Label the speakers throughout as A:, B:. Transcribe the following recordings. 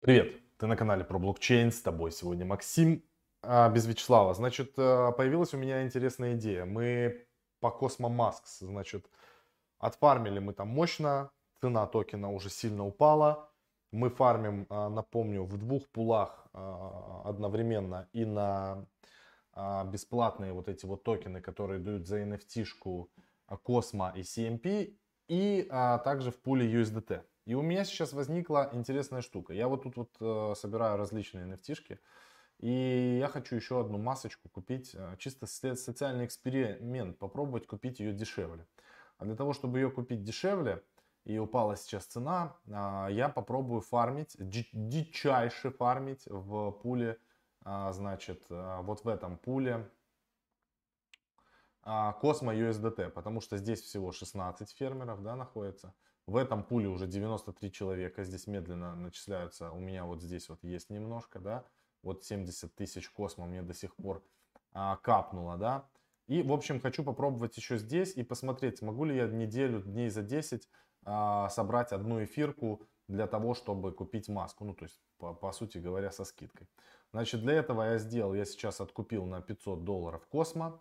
A: Привет, ты на канале про блокчейн, с тобой сегодня Максим, а, без Вячеслава. Значит, э, появилась у меня интересная идея. Мы по Cosmo Masks, значит, отфармили мы там мощно, цена токена уже сильно упала. Мы фармим, а, напомню, в двух пулах а, одновременно и на бесплатные вот эти вот токены, которые дают за NFT-шку Cosmo и CMP, и также в пуле USDT. И у меня сейчас возникла интересная штука. Я вот тут вот э, собираю различные nft и я хочу еще одну масочку купить, э, чисто социальный эксперимент, попробовать купить ее дешевле. А для того, чтобы ее купить дешевле, и упала сейчас цена, э, я попробую фармить, дичайше фармить в пуле, э, значит, э, вот в этом пуле Cosmo USDT, потому что здесь всего 16 фермеров, да, находится. В этом пуле уже 93 человека, здесь медленно начисляются, у меня вот здесь вот есть немножко, да, вот 70 тысяч космо мне до сих пор а, капнуло, да. И, в общем, хочу попробовать еще здесь и посмотреть, могу ли я неделю, дней за 10 а, собрать одну эфирку для того, чтобы купить маску, ну, то есть, по, по сути говоря, со скидкой. Значит, для этого я сделал, я сейчас откупил на 500 долларов космо,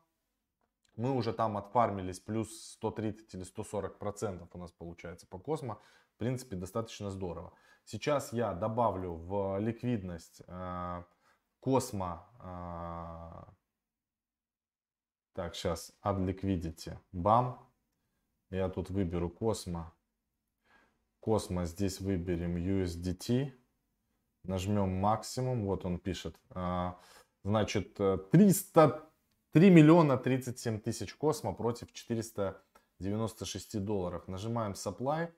A: мы уже там отфармились плюс 130 или 140 процентов у нас получается по Космо. В принципе, достаточно здорово. Сейчас я добавлю в ликвидность э, Космо. Э, так, сейчас от Liquidity. Бам. Я тут выберу Космо. Космо здесь выберем USDT. Нажмем максимум. Вот он пишет. Э, значит, 300 3 миллиона 37 тысяч космо против 496 долларов. Нажимаем supply,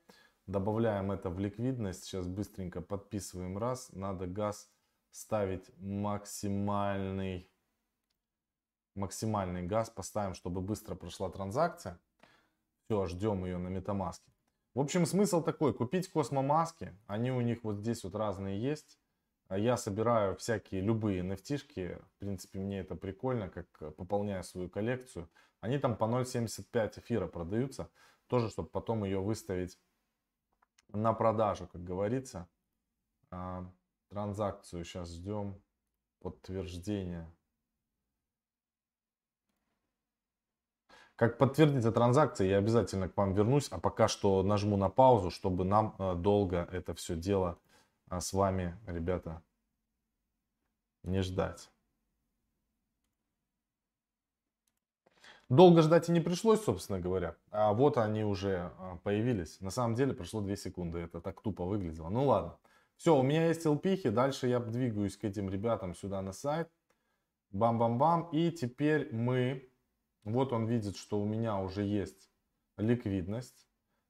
A: добавляем это в ликвидность. Сейчас быстренько подписываем раз. Надо газ ставить максимальный, максимальный газ. Поставим, чтобы быстро прошла транзакция. Все, ждем ее на MetaMask. В общем, смысл такой. Купить космомаски. Они у них вот здесь вот разные есть. А я собираю всякие, любые nft. В принципе, мне это прикольно, как э, пополняю свою коллекцию. Они там по 0.75 эфира продаются. Тоже, чтобы потом ее выставить на продажу, как говорится. А, транзакцию сейчас ждем. Подтверждение. Как подтвердить транзакции, я обязательно к вам вернусь. А пока что нажму на паузу, чтобы нам э, долго это все дело а с вами, ребята, не ждать. Долго ждать и не пришлось, собственно говоря. А вот они уже а, появились. На самом деле прошло 2 секунды. Это так тупо выглядело. Ну ладно. Все, у меня есть LP. Дальше я двигаюсь к этим ребятам сюда на сайт. Бам-бам-бам. И теперь мы... Вот он видит, что у меня уже есть ликвидность.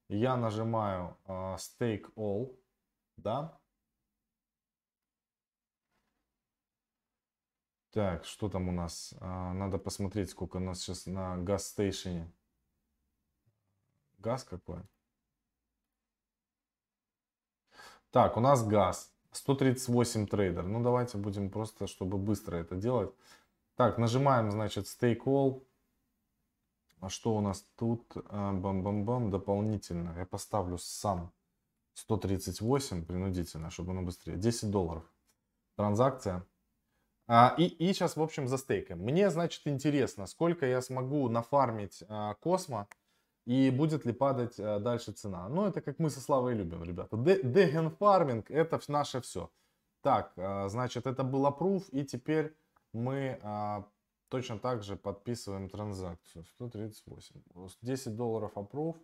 A: Я нажимаю uh, Stake All. Да. Так, что там у нас? А, надо посмотреть, сколько у нас сейчас на газ-стейшене. Газ какой? Так, у нас газ. 138 трейдер. Ну, давайте будем просто, чтобы быстро это делать. Так, нажимаем, значит, Stake All. А что у нас тут? А, бам-бам-бам, дополнительно. Я поставлю сам 138 принудительно, чтобы оно быстрее. 10 долларов. Транзакция. А, и, и сейчас, в общем, за стейком. Мне, значит, интересно, сколько я смогу нафармить а, Космо и будет ли падать а, дальше цена. Ну, это как мы со Славой любим, ребята. Дегенфарминг это наше все. Так, а, значит, это был approve, и теперь мы а, точно так же подписываем транзакцию. 138. 10 долларов approve,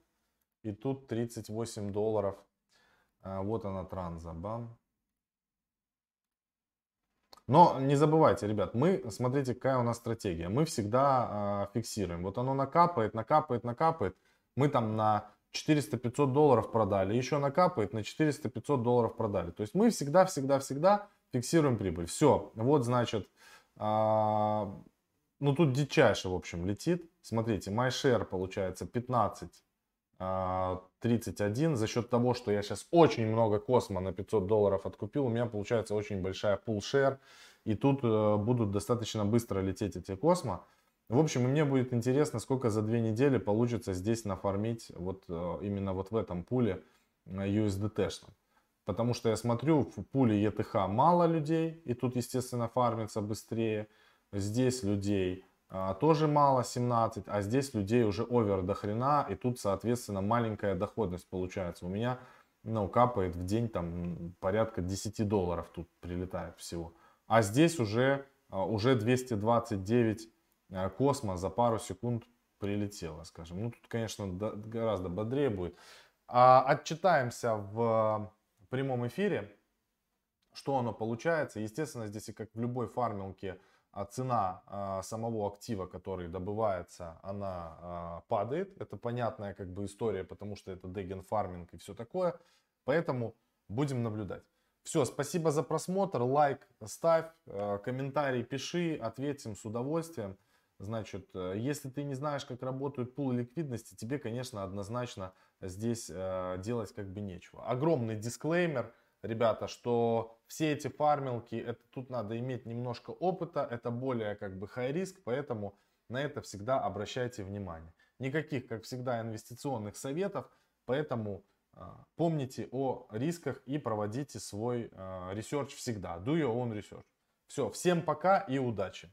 A: и тут 38 долларов. А, вот она транза, бам. Но не забывайте, ребят, мы, смотрите, какая у нас стратегия. Мы всегда э, фиксируем. Вот оно накапает, накапает, накапает. Мы там на 400-500 долларов продали, еще накапает, на 400-500 долларов продали. То есть мы всегда, всегда, всегда фиксируем прибыль. Все, вот значит, э, ну тут дичайше, в общем, летит. Смотрите, MyShare получается 15 31 за счет того, что я сейчас очень много космо на 500 долларов откупил, у меня получается очень большая share, и тут э, будут достаточно быстро лететь эти космо. В общем, мне будет интересно, сколько за две недели получится здесь нафармить вот э, именно вот в этом пуле USDT. Потому что я смотрю, в пуле ЕТХ мало людей, и тут, естественно, фармится быстрее. Здесь людей а, тоже мало, 17, а здесь людей уже овер до хрена, и тут, соответственно, маленькая доходность получается. У меня, ну, капает в день там порядка 10 долларов тут прилетает всего. А здесь уже, а, уже 229 а, космо за пару секунд прилетело, скажем. Ну, тут, конечно, гораздо бодрее будет. А, отчитаемся в прямом эфире, что оно получается. Естественно, здесь и как в любой фармилке, а цена а, самого актива, который добывается, она а, падает. Это понятная как бы история, потому что это деген фарминг и все такое. Поэтому будем наблюдать. Все, спасибо за просмотр, лайк ставь, а, комментарий пиши, ответим с удовольствием. Значит, э, если ты не знаешь, как работают пулы ликвидности, тебе, конечно, однозначно здесь э, делать как бы нечего. Огромный дисклеймер – ребята, что все эти фармилки, это тут надо иметь немножко опыта, это более как бы high risk, поэтому на это всегда обращайте внимание. Никаких, как всегда, инвестиционных советов, поэтому э, помните о рисках и проводите свой э, research всегда. Do your own research. Все, всем пока и удачи!